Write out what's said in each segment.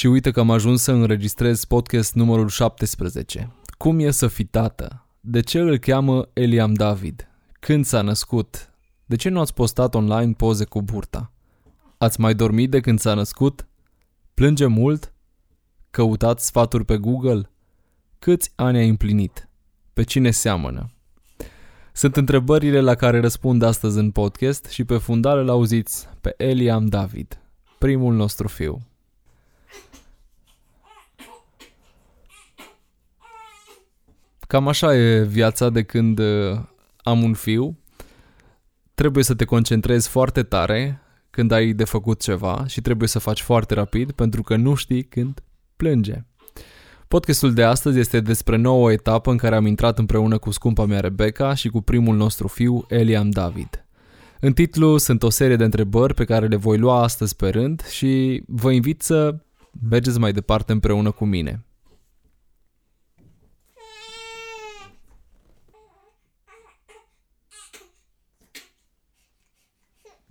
Și uite că am ajuns să înregistrez podcast numărul 17. Cum e să fii tată? De ce îl cheamă Eliam David? Când s-a născut? De ce nu ați postat online poze cu burta? Ați mai dormit de când s-a născut? Plânge mult? Căutați sfaturi pe Google? Câți ani ai împlinit? Pe cine seamănă? Sunt întrebările la care răspund astăzi în podcast și pe fundal îl auziți pe Eliam David, primul nostru fiu. Cam așa e viața de când uh, am un fiu. Trebuie să te concentrezi foarte tare când ai de făcut ceva și trebuie să faci foarte rapid pentru că nu știi când plânge. Podcastul de astăzi este despre nouă etapă în care am intrat împreună cu scumpa mea Rebecca și cu primul nostru fiu, Eliam David. În titlu sunt o serie de întrebări pe care le voi lua astăzi pe rând și vă invit să mergeți mai departe împreună cu mine.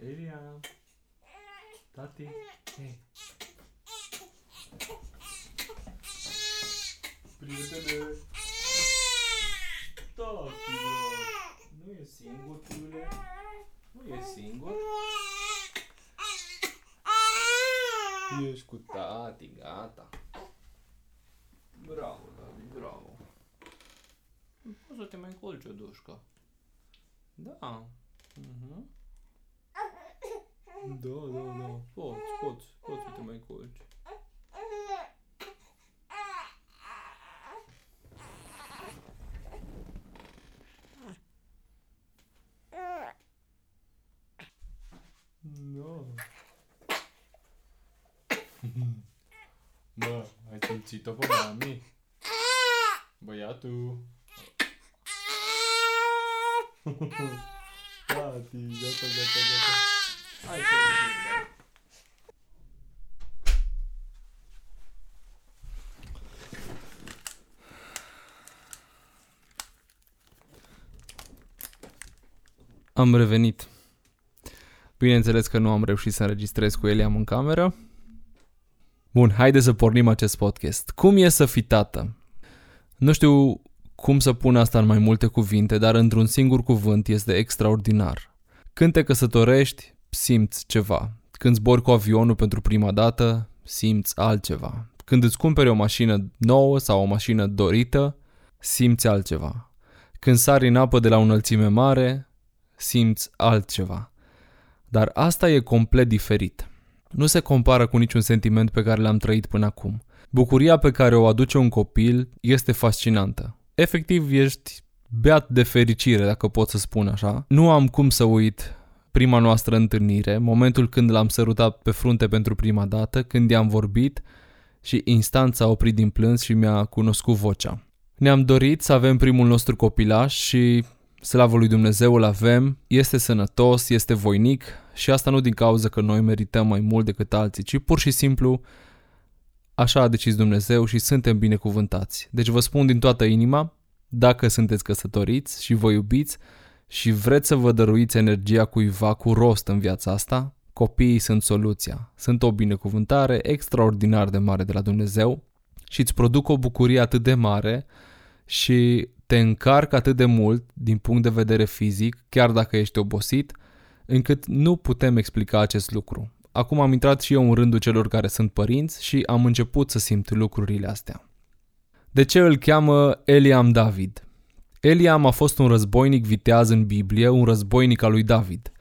Eliam, tati, hey. Prietene! Tati, Nu e singur, fiule? Nu e singur? Ești cu tati, gata. Bravo, David, bravo. Poți să te mai încolci o dușcă. Da. Mhm. Da, da, da. Poți, poți, poți să te mai încolci. No. Bă, ai simțit-o pe mami? Băiatul. Tati, gata, gata, gata. Hai să vedem. Am revenit. Bineînțeles că nu am reușit să înregistrez cu Eliam în cameră. Bun, haide să pornim acest podcast. Cum e să fii tată? Nu știu cum să pun asta în mai multe cuvinte, dar într-un singur cuvânt este extraordinar. Când te căsătorești, simți ceva. Când zbori cu avionul pentru prima dată, simți altceva. Când îți cumperi o mașină nouă sau o mașină dorită, simți altceva. Când sari în apă de la o înălțime mare, simți altceva. Dar asta e complet diferit. Nu se compară cu niciun sentiment pe care l-am trăit până acum. Bucuria pe care o aduce un copil este fascinantă. Efectiv, ești beat de fericire, dacă pot să spun așa. Nu am cum să uit prima noastră întâlnire, momentul când l-am sărutat pe frunte pentru prima dată, când i-am vorbit și instanța a oprit din plâns și mi-a cunoscut vocea. Ne-am dorit să avem primul nostru copilaș și Slavă lui Dumnezeu îl avem, este sănătos, este voinic și asta nu din cauza că noi merităm mai mult decât alții, ci pur și simplu așa a decis Dumnezeu și suntem binecuvântați. Deci vă spun din toată inima, dacă sunteți căsătoriți și vă iubiți și vreți să vă dăruiți energia cuiva cu rost în viața asta, copiii sunt soluția. Sunt o binecuvântare extraordinar de mare de la Dumnezeu și îți produc o bucurie atât de mare și te încarcă atât de mult din punct de vedere fizic, chiar dacă ești obosit, încât nu putem explica acest lucru. Acum am intrat și eu în rândul celor care sunt părinți și am început să simt lucrurile astea. De ce îl cheamă Eliam David? Eliam a fost un războinic viteaz în Biblie, un războinic al lui David.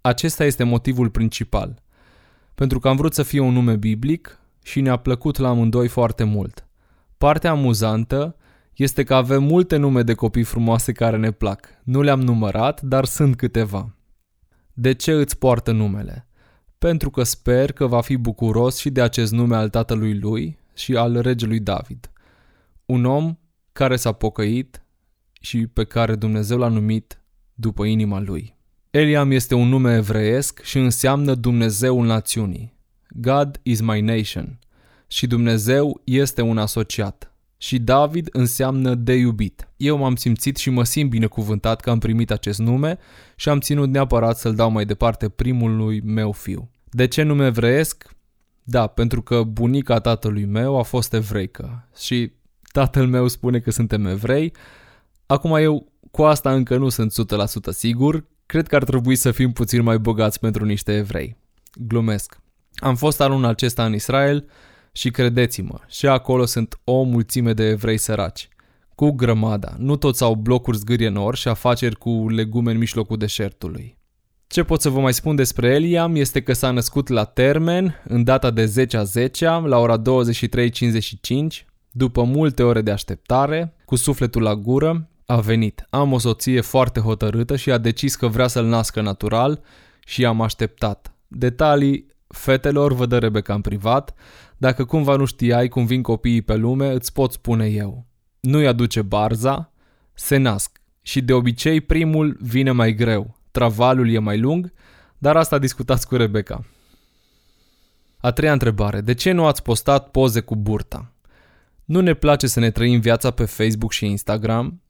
Acesta este motivul principal. Pentru că am vrut să fie un nume biblic și ne-a plăcut la amândoi foarte mult. Partea amuzantă este că avem multe nume de copii frumoase care ne plac. Nu le-am numărat, dar sunt câteva. De ce îți poartă numele? Pentru că sper că va fi bucuros și de acest nume al tatălui lui și al regelui David. Un om care s-a pocăit și pe care Dumnezeu l-a numit după inima lui. Eliam este un nume evreiesc și înseamnă Dumnezeul națiunii. God is my nation. Și Dumnezeu este un asociat și David înseamnă de iubit. Eu m-am simțit și mă simt binecuvântat că am primit acest nume și am ținut neapărat să-l dau mai departe primului meu fiu. De ce nume evreiesc? Da, pentru că bunica tatălui meu a fost evreică și tatăl meu spune că suntem evrei. Acum eu cu asta încă nu sunt 100% sigur, cred că ar trebui să fim puțin mai bogați pentru niște evrei. Glumesc. Am fost anul acesta în Israel și credeți-mă, și acolo sunt o mulțime de evrei săraci. Cu grămada, nu toți au blocuri zgârie nor și afaceri cu legume în mijlocul deșertului. Ce pot să vă mai spun despre Eliam este că s-a născut la termen, în data de 10 a 10 la ora 23.55, după multe ore de așteptare, cu sufletul la gură, a venit. Am o soție foarte hotărâtă și a decis că vrea să-l nască natural și am așteptat. Detalii fetelor vă dă Rebecca în privat. Dacă cumva nu știai cum vin copiii pe lume, îți pot spune eu. Nu-i aduce barza, se nasc. Și de obicei primul vine mai greu. Travalul e mai lung, dar asta discutați cu Rebecca. A treia întrebare. De ce nu ați postat poze cu burta? Nu ne place să ne trăim viața pe Facebook și Instagram,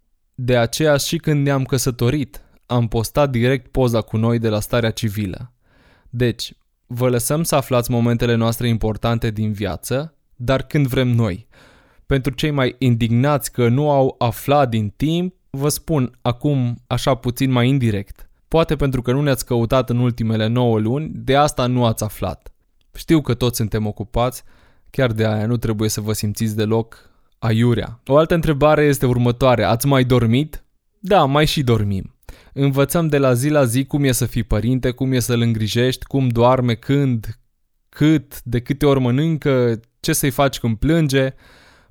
de aceea și când ne-am căsătorit, am postat direct poza cu noi de la starea civilă. Deci, vă lăsăm să aflați momentele noastre importante din viață, dar când vrem noi. Pentru cei mai indignați că nu au aflat din timp, vă spun acum așa puțin mai indirect. Poate pentru că nu ne-ați căutat în ultimele 9 luni, de asta nu ați aflat. Știu că toți suntem ocupați, chiar de aia nu trebuie să vă simțiți deloc aiurea. O altă întrebare este următoarea. Ați mai dormit? Da, mai și dormim. Învățăm de la zi la zi cum e să fii părinte, cum e să-l îngrijești, cum doarme, când, cât, de câte ori mănâncă, ce să-i faci când plânge.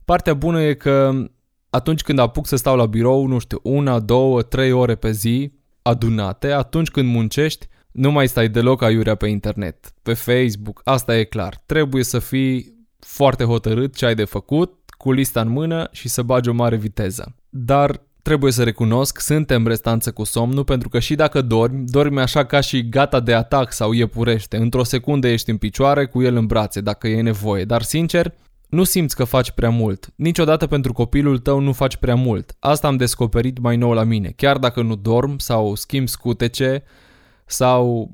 Partea bună e că atunci când apuc să stau la birou, nu știu, una, două, trei ore pe zi, adunate, atunci când muncești, nu mai stai deloc aiurea pe internet, pe Facebook, asta e clar. Trebuie să fii foarte hotărât ce ai de făcut, cu lista în mână și să bagi o mare viteză. Dar trebuie să recunosc, suntem restanță cu somnul pentru că și dacă dormi, dormi așa ca și gata de atac sau iepurește. Într-o secundă ești în picioare cu el în brațe dacă e nevoie, dar sincer, nu simți că faci prea mult. Niciodată pentru copilul tău nu faci prea mult. Asta am descoperit mai nou la mine. Chiar dacă nu dorm sau schimb scutece sau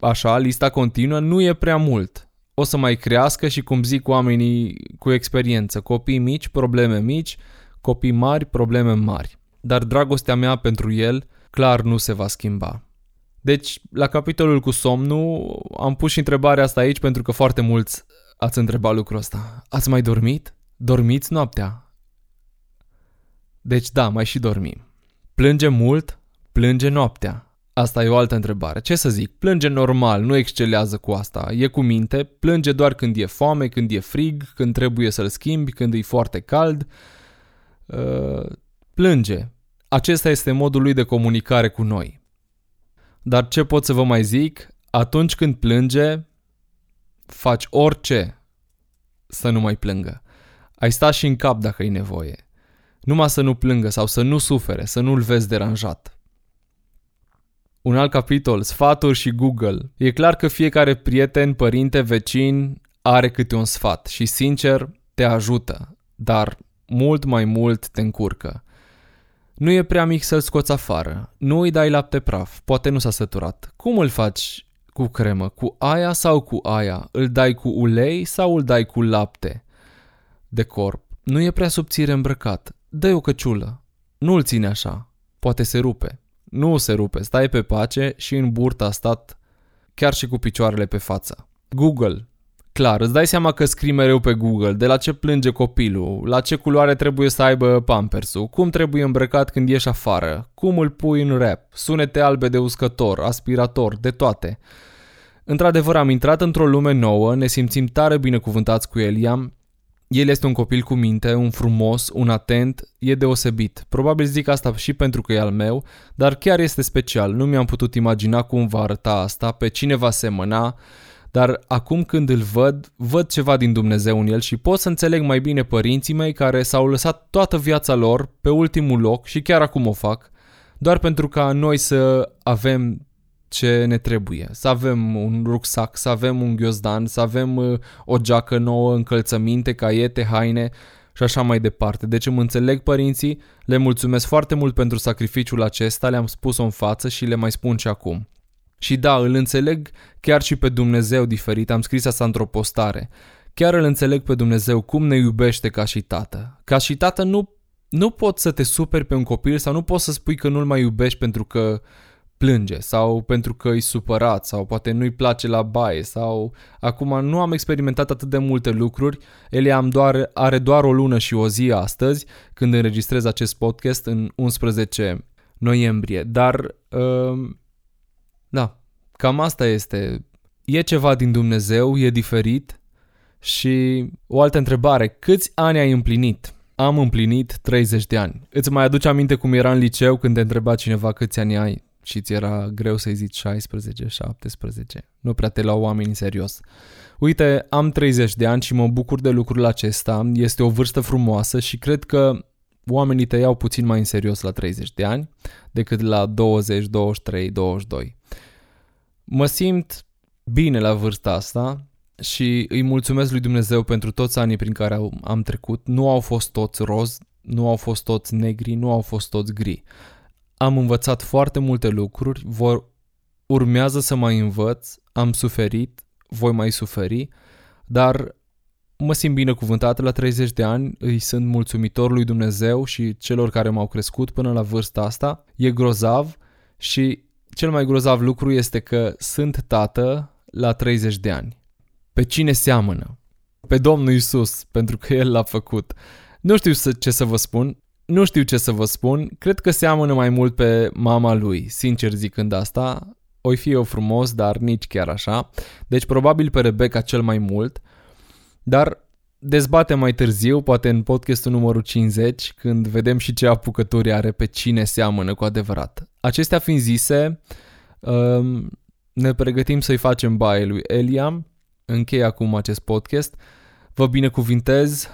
așa, lista continuă, nu e prea mult. O să mai crească și cum zic oamenii cu experiență, copii mici, probleme mici, copii mari, probleme mari. Dar dragostea mea pentru el clar nu se va schimba. Deci, la capitolul cu somnul, am pus și întrebarea asta aici pentru că foarte mulți ați întrebat lucrul ăsta. Ați mai dormit? Dormiți noaptea? Deci da, mai și dormim. Plânge mult? Plânge noaptea. Asta e o altă întrebare. Ce să zic? Plânge normal, nu excelează cu asta. E cu minte, plânge doar când e foame, când e frig, când trebuie să-l schimbi, când e foarte cald. Uh, plânge. Acesta este modul lui de comunicare cu noi. Dar ce pot să vă mai zic? Atunci când plânge, faci orice să nu mai plângă. Ai sta și în cap dacă e nevoie. Numai să nu plângă sau să nu sufere, să nu-l vezi deranjat. Un alt capitol, sfaturi și Google. E clar că fiecare prieten, părinte, vecin are câte un sfat și sincer te ajută, dar mult mai mult te încurcă. Nu e prea mic să-l scoți afară, nu îi dai lapte praf, poate nu s-a săturat. Cum îl faci cu cremă? Cu aia sau cu aia? Îl dai cu ulei sau îl dai cu lapte? De corp. Nu e prea subțire îmbrăcat. dă o căciulă. Nu îl ține așa. Poate se rupe. Nu se rupe. Stai pe pace și în burtă a stat chiar și cu picioarele pe față. Google. Clar, îți dai seama că scrii mereu pe Google de la ce plânge copilul, la ce culoare trebuie să aibă pampersul, cum trebuie îmbrăcat când ieși afară, cum îl pui în rap, sunete albe de uscător, aspirator, de toate. Într-adevăr, am intrat într-o lume nouă, ne simțim tare binecuvântați cu Eliam. El este un copil cu minte, un frumos, un atent, e deosebit. Probabil zic asta și pentru că e al meu, dar chiar este special. Nu mi-am putut imagina cum va arăta asta, pe cine va semăna, dar acum când îl văd, văd ceva din Dumnezeu în el și pot să înțeleg mai bine părinții mei care s-au lăsat toată viața lor pe ultimul loc și chiar acum o fac, doar pentru ca noi să avem ce ne trebuie. Să avem un rucsac, să avem un ghiozdan, să avem uh, o geacă nouă, încălțăminte, caiete, haine și așa mai departe. Deci îmi înțeleg părinții, le mulțumesc foarte mult pentru sacrificiul acesta, le-am spus-o în față și le mai spun și acum. Și da, îl înțeleg chiar și pe Dumnezeu diferit, am scris asta într-o postare. Chiar îl înțeleg pe Dumnezeu cum ne iubește ca și tată. Ca și tată nu, nu poți să te superi pe un copil sau nu poți să spui că nu-l mai iubești pentru că plânge sau pentru că e supărat sau poate nu-i place la baie sau acum nu am experimentat atât de multe lucruri. Elia am doar, are doar o lună și o zi astăzi când înregistrez acest podcast în 11 noiembrie, dar uh, da, cam asta este. E ceva din Dumnezeu, e diferit și o altă întrebare, câți ani ai împlinit? Am împlinit 30 de ani. Îți mai aduce aminte cum era în liceu când te întreba cineva câți ani ai? Și ți era greu să-i zici 16, 17. Nu prea te luau oamenii în serios. Uite, am 30 de ani și mă bucur de lucrul acesta. Este o vârstă frumoasă și cred că oamenii te iau puțin mai în serios la 30 de ani decât la 20, 23, 22. Mă simt bine la vârsta asta și îi mulțumesc lui Dumnezeu pentru toți anii prin care am trecut. Nu au fost toți roz, nu au fost toți negri, nu au fost toți gri. Am învățat foarte multe lucruri, vor, urmează să mai învăț, am suferit, voi mai suferi, dar mă simt binecuvântat la 30 de ani, îi sunt mulțumitor lui Dumnezeu și celor care m-au crescut până la vârsta asta. E grozav și cel mai grozav lucru este că sunt tată la 30 de ani. Pe cine seamănă? Pe Domnul Isus, pentru că El l-a făcut. Nu știu ce să vă spun, nu știu ce să vă spun, cred că seamănă mai mult pe mama lui, sincer zicând asta. O fi eu frumos, dar nici chiar așa. Deci probabil pe Rebecca cel mai mult. Dar dezbatem mai târziu, poate în podcastul numărul 50, când vedem și ce apucături are pe cine seamănă cu adevărat. Acestea fiind zise, um, ne pregătim să-i facem baie lui Eliam. Închei acum acest podcast. Vă binecuvintez,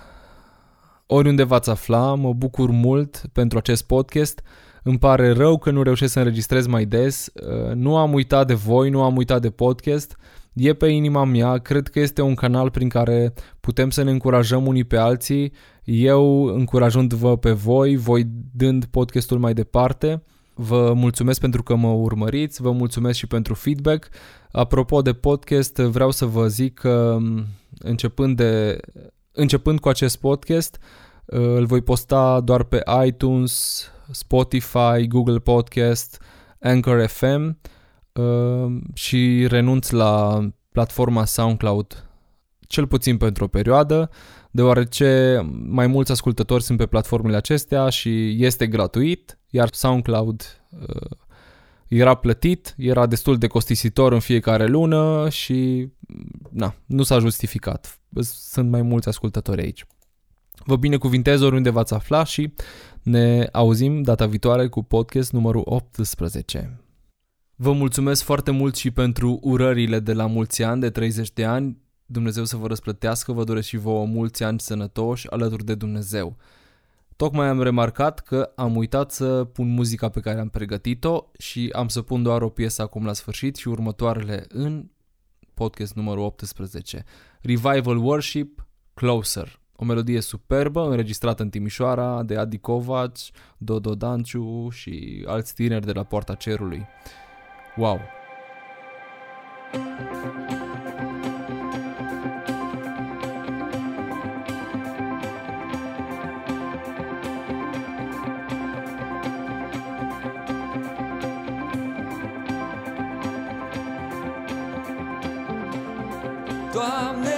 oriunde v-ați afla, mă bucur mult pentru acest podcast. Îmi pare rău că nu reușesc să înregistrez mai des. Uh, nu am uitat de voi, nu am uitat de podcast. E pe inima mea, cred că este un canal prin care putem să ne încurajăm unii pe alții. Eu încurajându-vă pe voi, voi dând podcastul mai departe. Vă mulțumesc pentru că mă urmăriți, vă mulțumesc și pentru feedback. Apropo de podcast, vreau să vă zic că începând, de, începând cu acest podcast, Uh, îl voi posta doar pe iTunes, Spotify, Google Podcast, Anchor FM uh, și renunț la platforma SoundCloud cel puțin pentru o perioadă, deoarece mai mulți ascultători sunt pe platformele acestea și este gratuit, iar SoundCloud uh, era plătit, era destul de costisitor în fiecare lună și na, nu s-a justificat. Sunt mai mulți ascultători aici. Vă binecuvintez oriunde v-ați afla și ne auzim data viitoare cu podcast numărul 18. Vă mulțumesc foarte mult și pentru urările de la mulți ani, de 30 de ani. Dumnezeu să vă răsplătească, vă doresc și vouă mulți ani sănătoși alături de Dumnezeu. Tocmai am remarcat că am uitat să pun muzica pe care am pregătit-o și am să pun doar o piesă acum la sfârșit și următoarele în podcast numărul 18. Revival Worship Closer. O melodie superbă, înregistrată în Timișoara de Adi Kovac, Dodo Danciu și alți tineri de la Poarta Cerului. Wow! thank you Took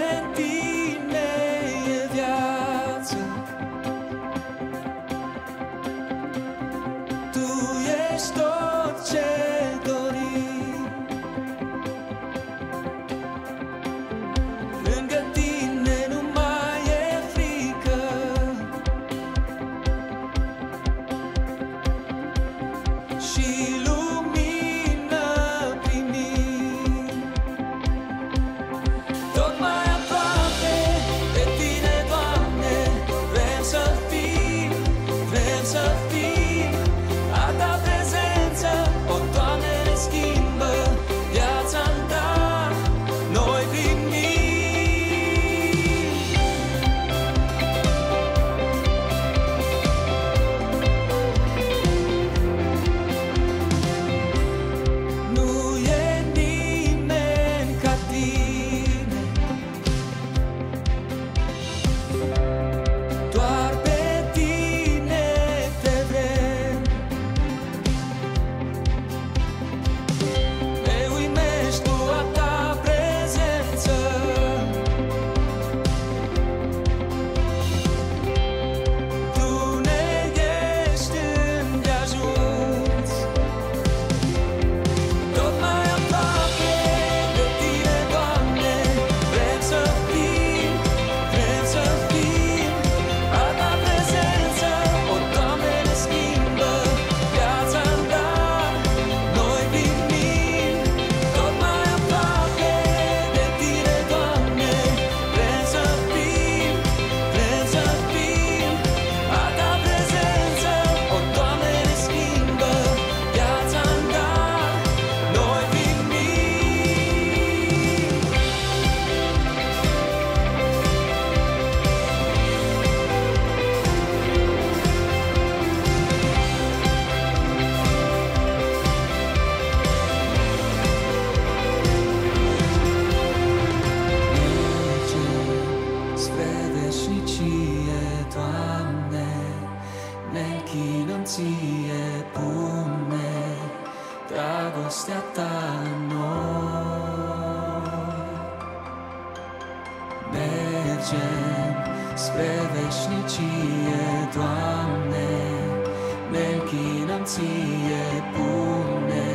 ție, pune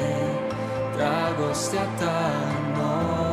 dragostea ta în noi.